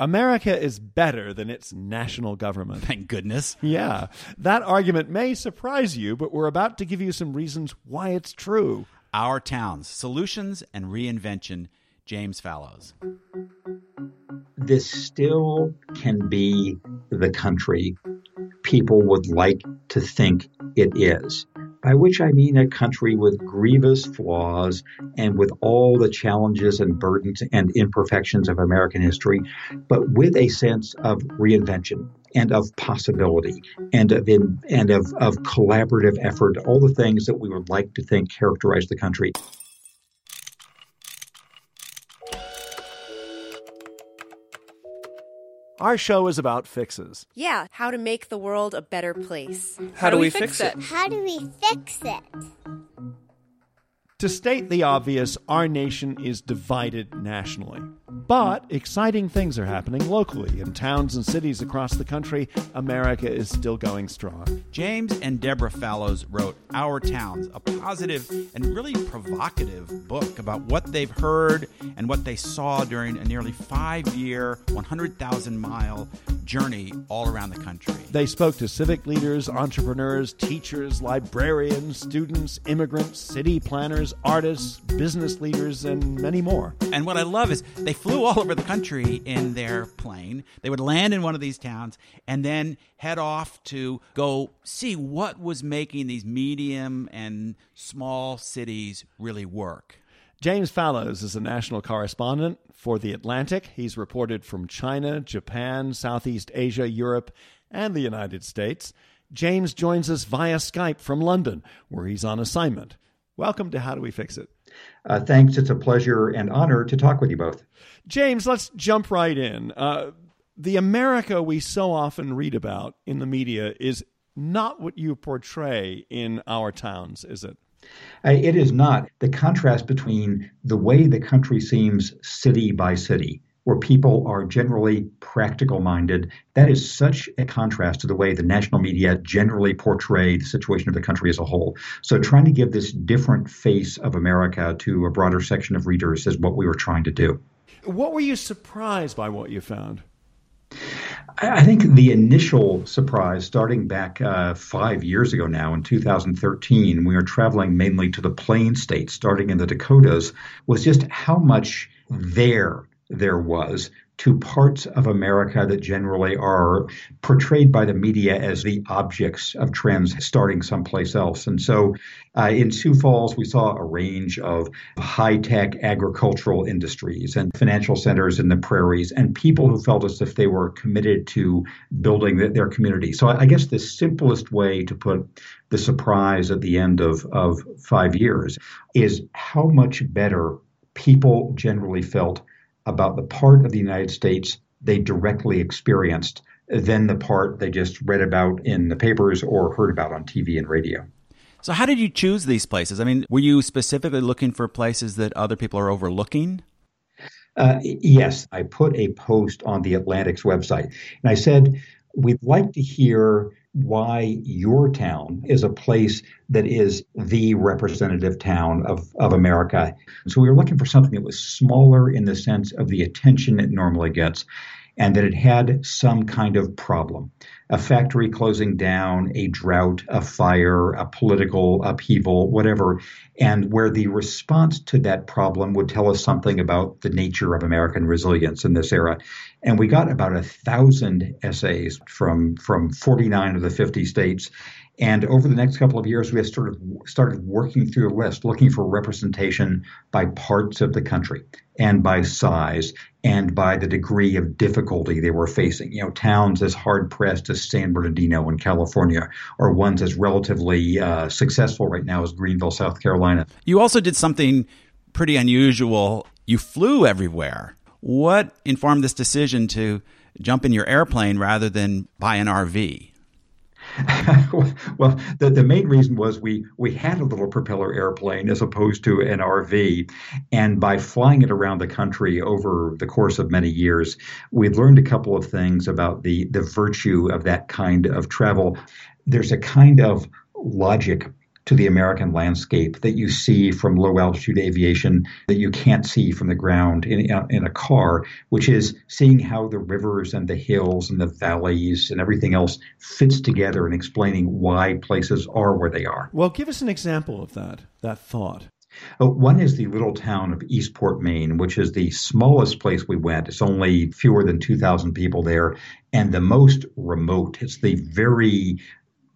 America is better than its national government. Thank goodness. Yeah, that argument may surprise you, but we're about to give you some reasons why it's true. Our Towns Solutions and Reinvention, James Fallows. This still can be the country people would like to think it is by which I mean a country with grievous flaws and with all the challenges and burdens and imperfections of American history, but with a sense of reinvention and of possibility and of in, and of, of collaborative effort, all the things that we would like to think characterize the country. Our show is about fixes. Yeah, how to make the world a better place. How, do we fix it? How do we fix it? To state the obvious, our nation is divided nationally. But exciting things are happening locally. In towns and cities across the country, America is still going strong. James and Deborah Fallows wrote Our Towns, a positive and really provocative book about what they've heard and what they saw during a nearly five year, 100,000 mile journey all around the country. They spoke to civic leaders, entrepreneurs, teachers, librarians, students, immigrants, city planners, artists, business leaders, and many more. And what I love is they flew all over the country in their plane. They would land in one of these towns and then head off to go see what was making these medium and small cities really work. James Fallows is a national correspondent for The Atlantic. He's reported from China, Japan, Southeast Asia, Europe, and the United States. James joins us via Skype from London, where he's on assignment. Welcome to How Do We Fix It? Uh, thanks. It's a pleasure and honor to talk with you both. James, let's jump right in. Uh, the America we so often read about in the media is not what you portray in our towns, is it? It is not. The contrast between the way the country seems city by city, where people are generally practical minded, that is such a contrast to the way the national media generally portray the situation of the country as a whole. So, trying to give this different face of America to a broader section of readers is what we were trying to do. What were you surprised by what you found? I think the initial surprise, starting back uh, five years ago now in 2013, we were traveling mainly to the plain states, starting in the Dakotas, was just how much there there was to parts of America that generally are portrayed by the media as the objects of trends starting someplace else. And so uh, in Sioux Falls, we saw a range of high tech agricultural industries and financial centers in the prairies and people who felt as if they were committed to building the, their community. So I guess the simplest way to put the surprise at the end of, of five years is how much better people generally felt about the part of the United States they directly experienced than the part they just read about in the papers or heard about on TV and radio. So, how did you choose these places? I mean, were you specifically looking for places that other people are overlooking? Uh, yes, I put a post on the Atlantic's website, and I said, We'd like to hear why your town is a place that is the representative town of, of America. So we were looking for something that was smaller in the sense of the attention it normally gets. And that it had some kind of problem a factory closing down, a drought, a fire, a political upheaval, whatever, and where the response to that problem would tell us something about the nature of American resilience in this era. And we got about a thousand essays from, from 49 of the 50 states. And over the next couple of years, we have sort of started working through a list, looking for representation by parts of the country and by size and by the degree of difficulty they were facing. You know, towns as hard pressed as San Bernardino in California, or ones as relatively uh, successful right now as Greenville, South Carolina. You also did something pretty unusual. You flew everywhere. What informed this decision to jump in your airplane rather than buy an RV? well, the, the main reason was we we had a little propeller airplane as opposed to an RV, and by flying it around the country over the course of many years, we learned a couple of things about the the virtue of that kind of travel. There's a kind of logic to the American landscape that you see from low altitude aviation that you can't see from the ground in, in a car, which is seeing how the rivers and the hills and the valleys and everything else fits together and explaining why places are where they are. Well, give us an example of that, that thought. Uh, one is the little town of Eastport, Maine, which is the smallest place we went. It's only fewer than 2,000 people there, and the most remote. It's the very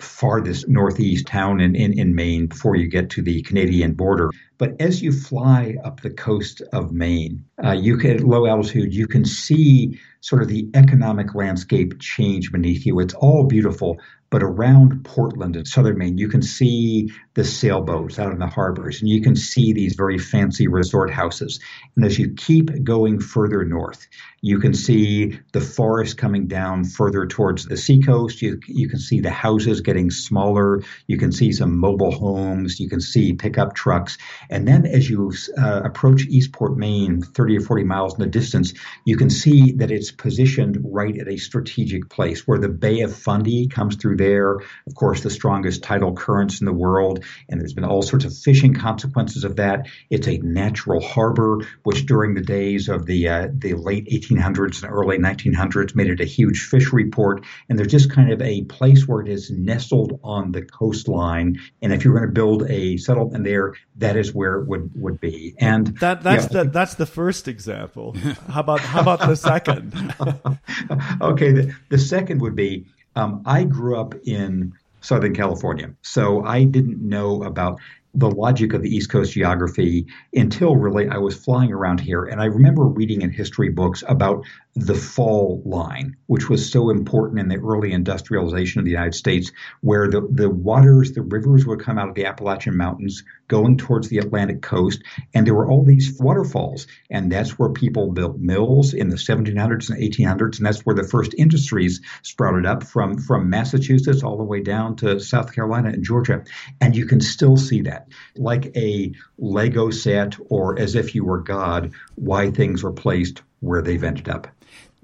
farthest northeast town in, in, in Maine before you get to the Canadian border. But as you fly up the coast of Maine, uh, you can, at low altitude, you can see sort of the economic landscape change beneath you. It's all beautiful, but around Portland and southern Maine, you can see the sailboats out in the harbors and you can see these very fancy resort houses. And as you keep going further north, you can see the forest coming down further towards the seacoast. You, you can see the houses getting smaller. You can see some mobile homes. You can see pickup trucks. And then as you uh, approach Eastport, Maine, 30 or 40 miles in the distance, you can see that it's positioned right at a strategic place where the Bay of Fundy comes through there. Of course, the strongest tidal currents in the world, and there's been all sorts of fishing consequences of that. It's a natural harbor, which during the days of the uh, the late 1800s and early 1900s made it a huge fishery port. And there's just kind of a place where it is nestled on the coastline. And if you're going to build a settlement there, that is where it would would be. And that that's the that's the first example. How about how about the second? okay, the, the second would be um, I grew up in Southern California, so I didn't know about the logic of the East Coast geography until really I was flying around here. And I remember reading in history books about the fall line, which was so important in the early industrialization of the United States, where the, the waters, the rivers would come out of the Appalachian Mountains going towards the Atlantic coast. And there were all these waterfalls. And that's where people built mills in the 1700s and 1800s. And that's where the first industries sprouted up from, from Massachusetts all the way down to South Carolina and Georgia. And you can still see that, like a Lego set or as if you were God, why things were placed where they've ended up.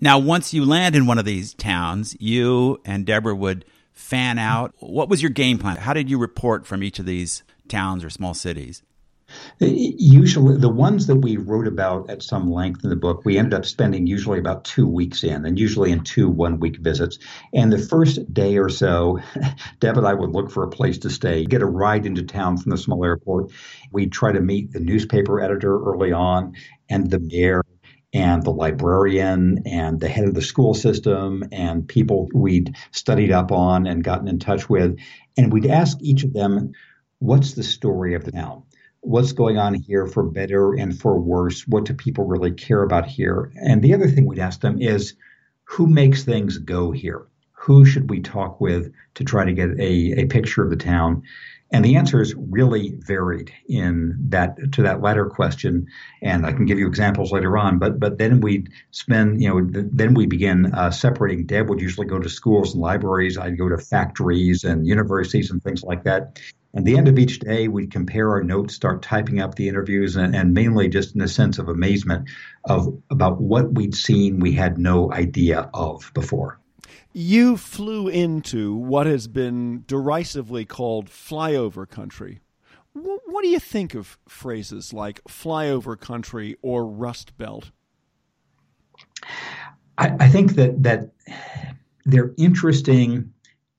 Now, once you land in one of these towns, you and Deborah would fan out. What was your game plan? How did you report from each of these towns or small cities? Usually, the ones that we wrote about at some length in the book, we ended up spending usually about two weeks in, and usually in two one week visits. And the first day or so, Deb and I would look for a place to stay, get a ride into town from the small airport. We'd try to meet the newspaper editor early on and the mayor and the librarian and the head of the school system and people we'd studied up on and gotten in touch with. And we'd ask each of them, what's the story of the town? What's going on here for better and for worse? What do people really care about here? And the other thing we'd ask them is, who makes things go here? Who should we talk with to try to get a, a picture of the town? And the answers really varied in that to that latter question. And I can give you examples later on. But but then we'd spend you know th- then we begin uh, separating. Deb would usually go to schools and libraries. I'd go to factories and universities and things like that. At the end of each day, we'd compare our notes, start typing up the interviews, and, and mainly just in a sense of amazement of about what we'd seen we had no idea of before. You flew into what has been derisively called flyover country. What do you think of phrases like flyover country or rust belt? I, I think that that they're interesting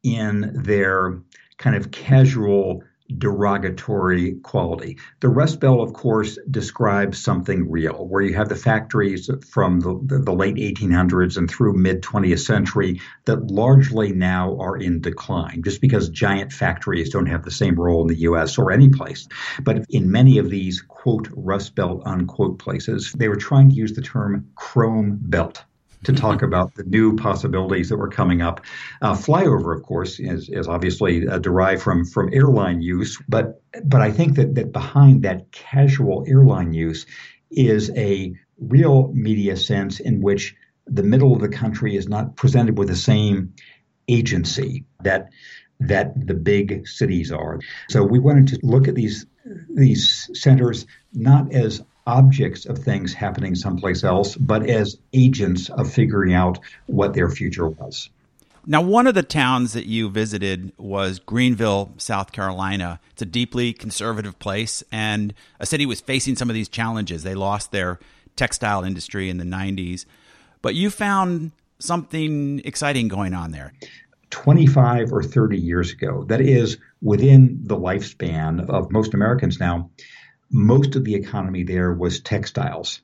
in their kind of casual derogatory quality. The Rust Belt, of course, describes something real, where you have the factories from the, the, late 1800s and through mid 20th century that largely now are in decline, just because giant factories don't have the same role in the U.S. or any place. But in many of these, quote, Rust Belt, unquote places, they were trying to use the term Chrome Belt to talk about the new possibilities that were coming up. Uh, flyover, of course, is, is obviously uh, derived from from airline use, but but I think that that behind that casual airline use is a real media sense in which the middle of the country is not presented with the same agency that that the big cities are. So we wanted to look at these these centers not as objects of things happening someplace else, but as agents of figuring out what their future was. Now, one of the towns that you visited was Greenville, South Carolina. It's a deeply conservative place, and a city was facing some of these challenges. They lost their textile industry in the 90s, but you found something exciting going on there. 25 or 30 years ago, that is within the lifespan of most Americans now, most of the economy there was textiles.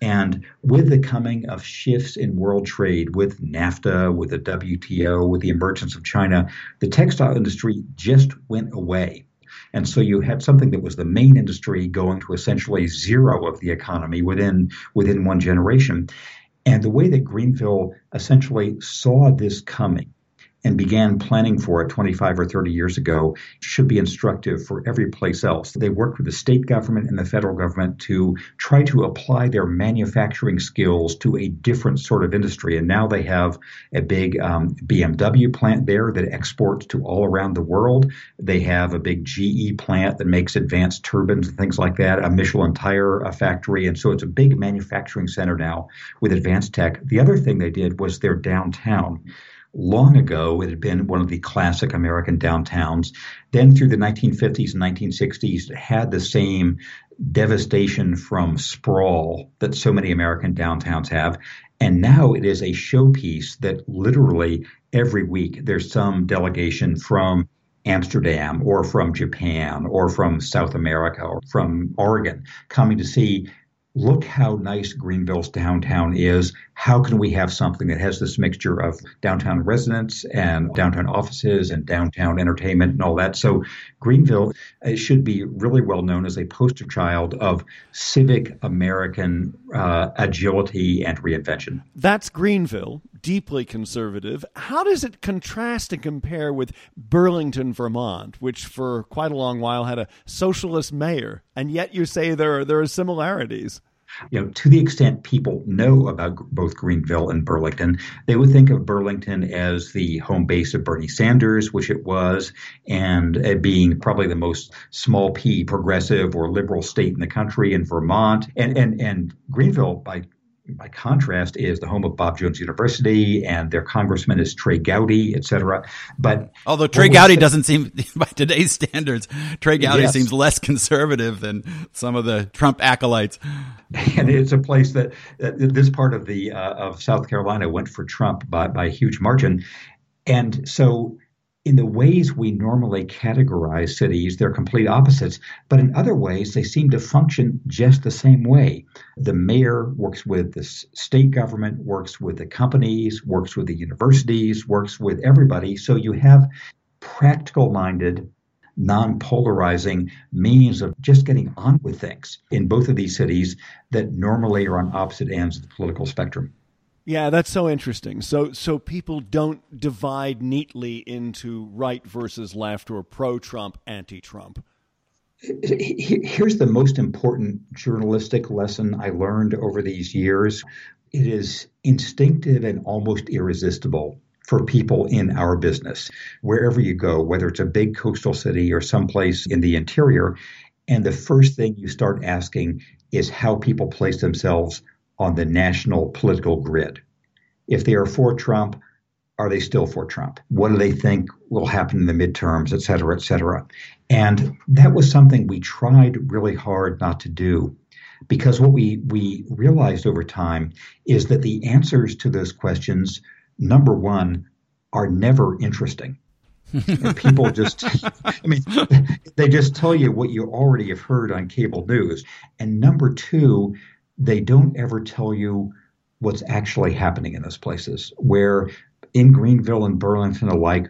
And with the coming of shifts in world trade, with NAFTA, with the WTO, with the emergence of China, the textile industry just went away. And so you had something that was the main industry going to essentially zero of the economy within within one generation. And the way that Greenville essentially saw this coming and began planning for it 25 or 30 years ago should be instructive for every place else. They worked with the state government and the federal government to try to apply their manufacturing skills to a different sort of industry. And now they have a big um, BMW plant there that exports to all around the world. They have a big GE plant that makes advanced turbines and things like that, a Michelin tire uh, factory. And so it's a big manufacturing center now with advanced tech. The other thing they did was their downtown. Long ago, it had been one of the classic American downtowns. Then, through the 1950s and 1960s, it had the same devastation from sprawl that so many American downtowns have. And now it is a showpiece that literally every week there's some delegation from Amsterdam or from Japan or from South America or from Oregon coming to see look how nice Greenville's downtown is. How can we have something that has this mixture of downtown residents and downtown offices and downtown entertainment and all that? So, Greenville should be really well known as a poster child of civic American uh, agility and reinvention. That's Greenville, deeply conservative. How does it contrast and compare with Burlington, Vermont, which for quite a long while had a socialist mayor? And yet you say there are, there are similarities you know, to the extent people know about both Greenville and Burlington, they would think of Burlington as the home base of Bernie Sanders, which it was, and being probably the most small p progressive or liberal state in the country in Vermont, and and and Greenville by by contrast, is the home of Bob Jones University, and their congressman is Trey Gowdy, et cetera. But although Trey Gowdy doesn't seem, by today's standards, Trey Gowdy yes. seems less conservative than some of the Trump acolytes. And it's a place that, that this part of the uh, of South Carolina went for Trump by by a huge margin, and so in the ways we normally categorize cities, they're complete opposites. But in other ways, they seem to function just the same way. The mayor works with the state government, works with the companies, works with the universities, works with everybody. So you have practical minded, non polarizing means of just getting on with things in both of these cities that normally are on opposite ends of the political spectrum. Yeah, that's so interesting. So so people don't divide neatly into right versus left or pro-Trump, anti-Trump. Here's the most important journalistic lesson I learned over these years. It is instinctive and almost irresistible for people in our business, wherever you go, whether it's a big coastal city or someplace in the interior. And the first thing you start asking is how people place themselves on the national political grid. If they are for Trump, are they still for Trump? What do they think will happen in the midterms, et cetera, et cetera? And that was something we tried really hard not to do. because what we we realized over time is that the answers to those questions, number one, are never interesting. and people just i mean they just tell you what you already have heard on cable news and number two they don't ever tell you what's actually happening in those places where in greenville and burlington alike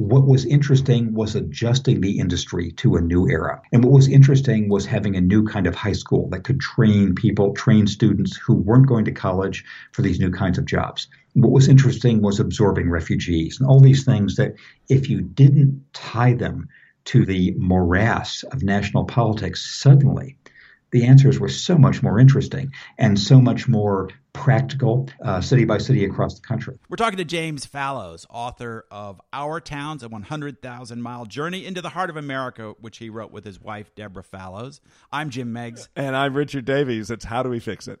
what was interesting was adjusting the industry to a new era. And what was interesting was having a new kind of high school that could train people, train students who weren't going to college for these new kinds of jobs. What was interesting was absorbing refugees and all these things that if you didn't tie them to the morass of national politics, suddenly the answers were so much more interesting and so much more practical uh, city by city across the country. We're talking to James Fallows, author of Our Towns, a 100,000 mile journey into the heart of America, which he wrote with his wife, Deborah Fallows. I'm Jim Meigs. And I'm Richard Davies. It's How Do We Fix It?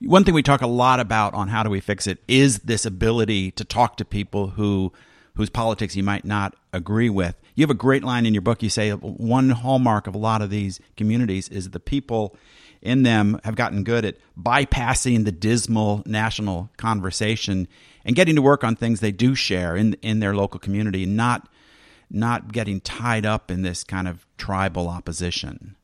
One thing we talk a lot about on how do we fix it is this ability to talk to people who whose politics you might not agree with. You have a great line in your book. You say one hallmark of a lot of these communities is the people in them have gotten good at bypassing the dismal national conversation and getting to work on things they do share in in their local community, not not getting tied up in this kind of tribal opposition.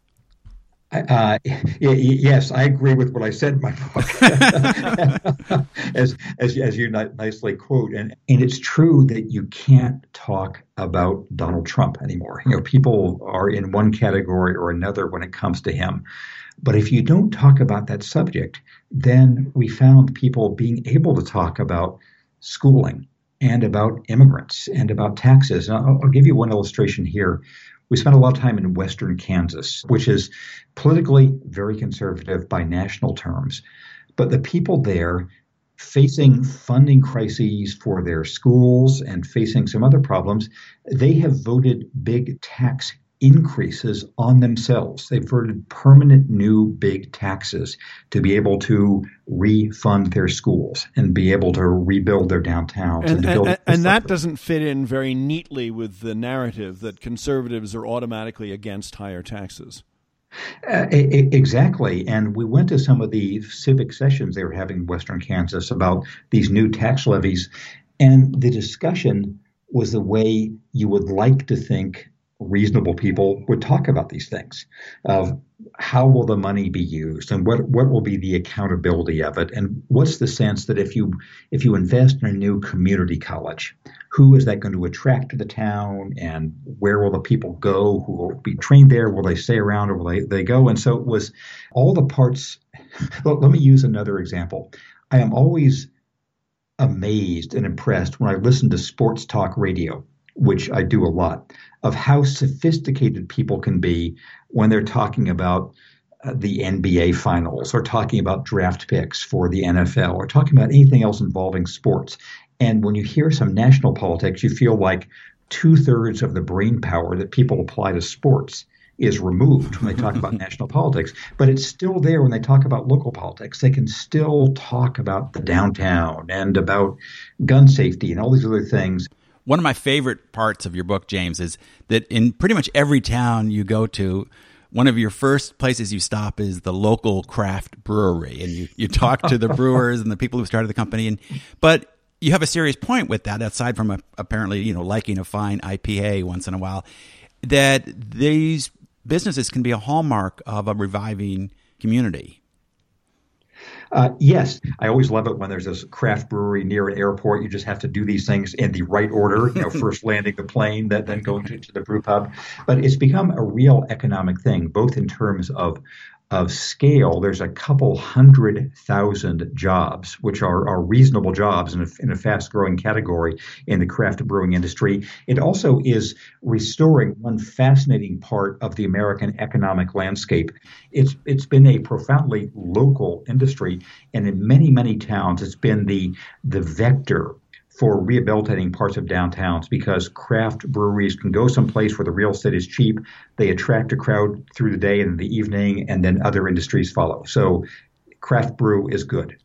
Uh, yes, I agree with what I said in my book, as, as as you nicely quote, and and it's true that you can't talk about Donald Trump anymore. You know, people are in one category or another when it comes to him. But if you don't talk about that subject, then we found people being able to talk about schooling and about immigrants and about taxes. And I'll, I'll give you one illustration here we spent a lot of time in western Kansas, which is politically very conservative by national terms. But the people there facing funding crises for their schools and facing some other problems, they have voted big tax increases on themselves. They've voted permanent new big taxes to be able to refund their schools and be able to rebuild their downtowns. And, and, and, and that doesn't fit in very neatly with the narrative that conservatives are automatically against higher taxes. Uh, exactly. And we went to some of the civic sessions they were having in Western Kansas about these new tax levies. And the discussion was the way you would like to think reasonable people would talk about these things of how will the money be used and what what will be the accountability of it? And what's the sense that if you if you invest in a new community college who is that going to attract to the town and where will the people go who will be trained there? Will they stay around or will they, they go? And so it was all the parts well, let me use another example. I am always amazed and impressed when i listen to sports talk radio which I do a lot, of how sophisticated people can be when they're talking about uh, the NBA finals or talking about draft picks for the NFL or talking about anything else involving sports. And when you hear some national politics, you feel like two thirds of the brain power that people apply to sports is removed when they talk about national politics, but it's still there when they talk about local politics. They can still talk about the downtown and about gun safety and all these other things one of my favorite parts of your book, James, is that in pretty much every town you go to, one of your first places you stop is the local craft brewery, and you, you talk to the brewers and the people who started the company. And but you have a serious point with that, aside from a, apparently, you know, liking a fine IPA once in a while, that these businesses can be a hallmark of a reviving community. Uh, yes, I always love it when there's a craft brewery near an airport. You just have to do these things in the right order. You know, first landing the plane, then then going to, to the brew pub. But it's become a real economic thing, both in terms of of scale, there's a couple hundred thousand jobs, which are, are reasonable jobs in a, in a fast growing category in the craft brewing industry. It also is restoring one fascinating part of the American economic landscape. It's, it's been a profoundly local industry, and in many, many towns, it's been the, the vector for rehabilitating parts of downtowns because craft breweries can go someplace where the real estate is cheap. They attract a crowd through the day and the evening, and then other industries follow. So, craft brew is good.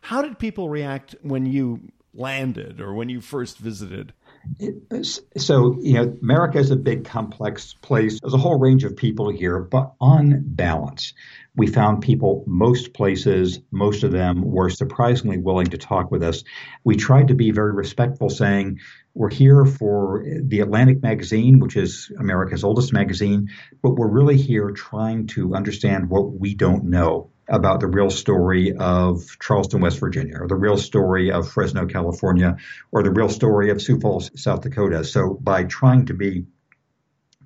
How did people react when you landed or when you first visited? So, you know, America is a big, complex place. There's a whole range of people here, but on balance, we found people most places, most of them were surprisingly willing to talk with us. We tried to be very respectful, saying, we're here for the Atlantic magazine, which is America's oldest magazine, but we're really here trying to understand what we don't know about the real story of Charleston, West Virginia, or the real story of Fresno, California, or the real story of Sioux Falls, South Dakota. So by trying to be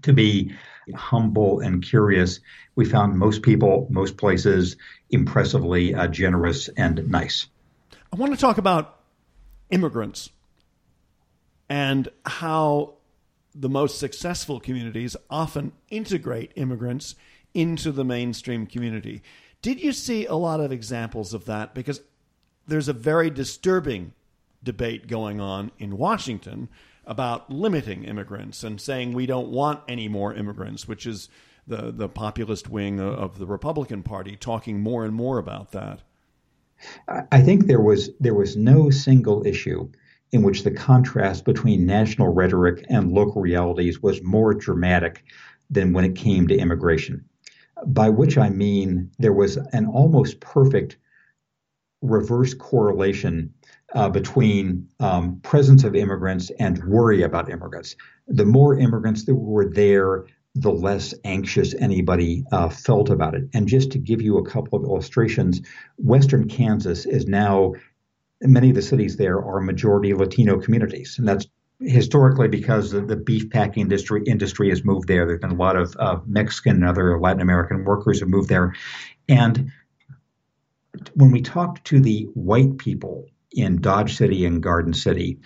to be humble and curious, we found most people, most places, impressively uh, generous and nice. I want to talk about immigrants and how the most successful communities often integrate immigrants into the mainstream community. Did you see a lot of examples of that? Because there's a very disturbing debate going on in Washington about limiting immigrants and saying we don't want any more immigrants, which is the, the populist wing of the Republican Party talking more and more about that. I think there was there was no single issue in which the contrast between national rhetoric and local realities was more dramatic than when it came to immigration by which I mean there was an almost perfect reverse correlation uh, between um, presence of immigrants and worry about immigrants. The more immigrants that were there, the less anxious anybody uh, felt about it. And just to give you a couple of illustrations, Western Kansas is now many of the cities there are majority Latino communities, and that's historically because the, the beef packing industry industry has moved there. There's been a lot of uh, Mexican and other Latin American workers have moved there, and when we talked to the white people in Dodge City and Garden City,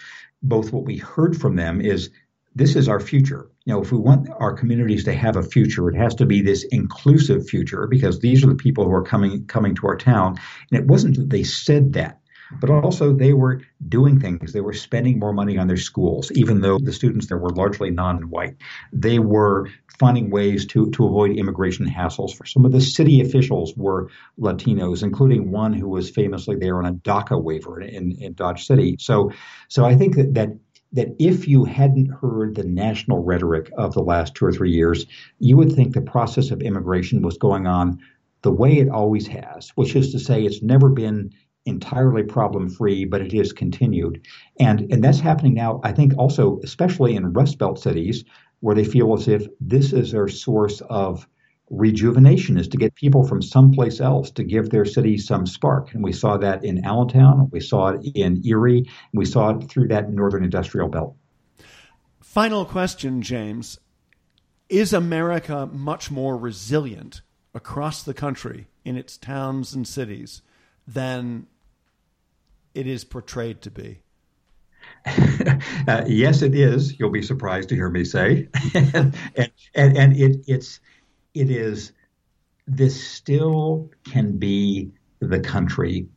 both what we heard from them is this is our future. You know, if we want our communities to have a future, it has to be this inclusive future because these are the people who are coming coming to our town. And it wasn't that they said that but also they were doing things. They were spending more money on their schools, even though the students there were largely non-white. They were finding ways to, to avoid immigration hassles. For some of the city officials were Latinos, including one who was famously there on a DACA waiver in, in Dodge City. So, so I think that, that that if you hadn't heard the national rhetoric of the last two or three years, you would think the process of immigration was going on the way it always has, which is to say, it's never been entirely problem free, but it is continued. And, and that's happening now, I think, also, especially in Rust Belt cities, where they feel as if this is their source of rejuvenation is to get people from someplace else to give their city some spark. And we saw that in Allentown, we saw it in Erie, we saw it through that northern industrial belt. Final question, James. Is America much more resilient across the country in its towns and cities than it is portrayed to be? uh, yes, it is. You'll be surprised to hear me say, and, and, and it, it's it is. This still can be the country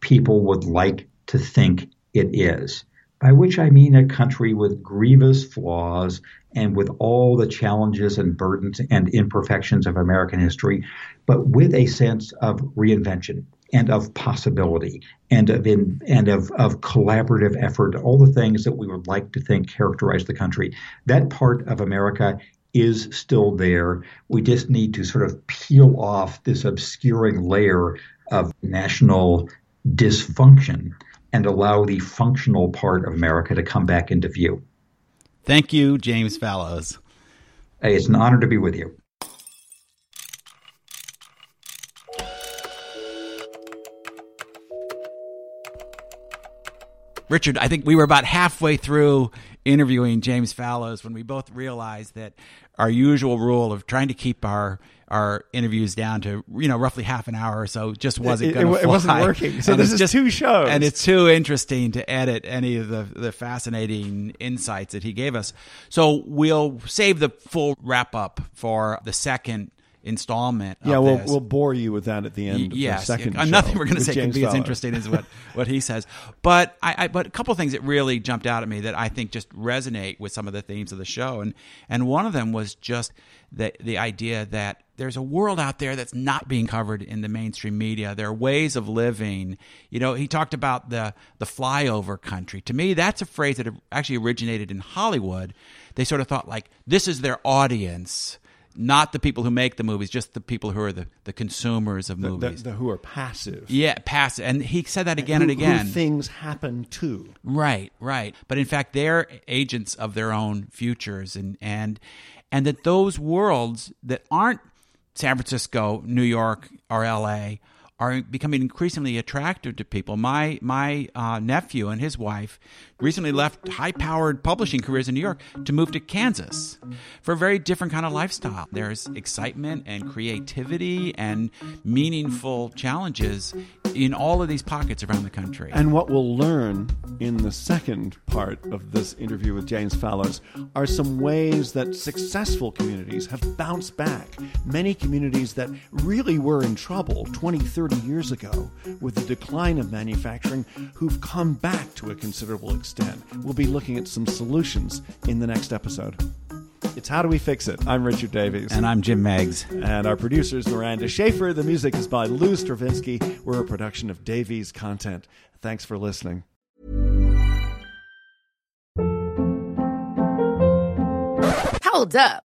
people would like to think it is. By which I mean a country with grievous flaws and with all the challenges and burdens and imperfections of American history, but with a sense of reinvention and of possibility and of in, and of, of collaborative effort, all the things that we would like to think characterize the country. That part of America is still there. We just need to sort of peel off this obscuring layer of national dysfunction and allow the functional part of America to come back into view. Thank you, James Fallows. Hey, it's an honor to be with you. Richard, I think we were about halfway through interviewing James Fallows when we both realized that our usual rule of trying to keep our our interviews down to you know roughly half an hour or so just wasn't going to It wasn't working. So And this is two shows. and it's too interesting to edit any of the the fascinating insights that he gave us. So we'll save the full wrap up for the second installment. yeah, of we'll this. we'll bore you with that at the end. Of yes, the second show nothing we're going to say can James be as interesting as what, what he says. But I, I, but a couple of things that really jumped out at me that I think just resonate with some of the themes of the show, and and one of them was just the the idea that there's a world out there that's not being covered in the mainstream media. There are ways of living. You know, he talked about the the flyover country. To me, that's a phrase that actually originated in Hollywood. They sort of thought like this is their audience. Not the people who make the movies, just the people who are the, the consumers of The, movies. the- who are passive. Yeah, passive. And he said that again Who- and again. Things happen to. Right, right. But in fact, they're agents of their own futures, and and and that those worlds that aren't San Francisco, New York, or L.A. are becoming increasingly attractive to people. My my uh, nephew and his wife recently left high-powered publishing careers in New York to move to Kansas for a very different kind of lifestyle. There's excitement and creativity and meaningful challenges in all of these pockets around the country. And what we'll learn in the second part of this interview with James Fallows are some ways that successful communities have bounced back. Many communities that really were in trouble 20, 30 years ago with the decline of manufacturing who've come back to a considerable extent. We'll be looking at some solutions in the next episode. It's How Do We Fix It? I'm Richard Davies. and I'm Jim Meigs. And our producer is Miranda Schaefer. The music is by Lou Stravinsky. We're a production of Davies Content. Thanks for listening. Hold up.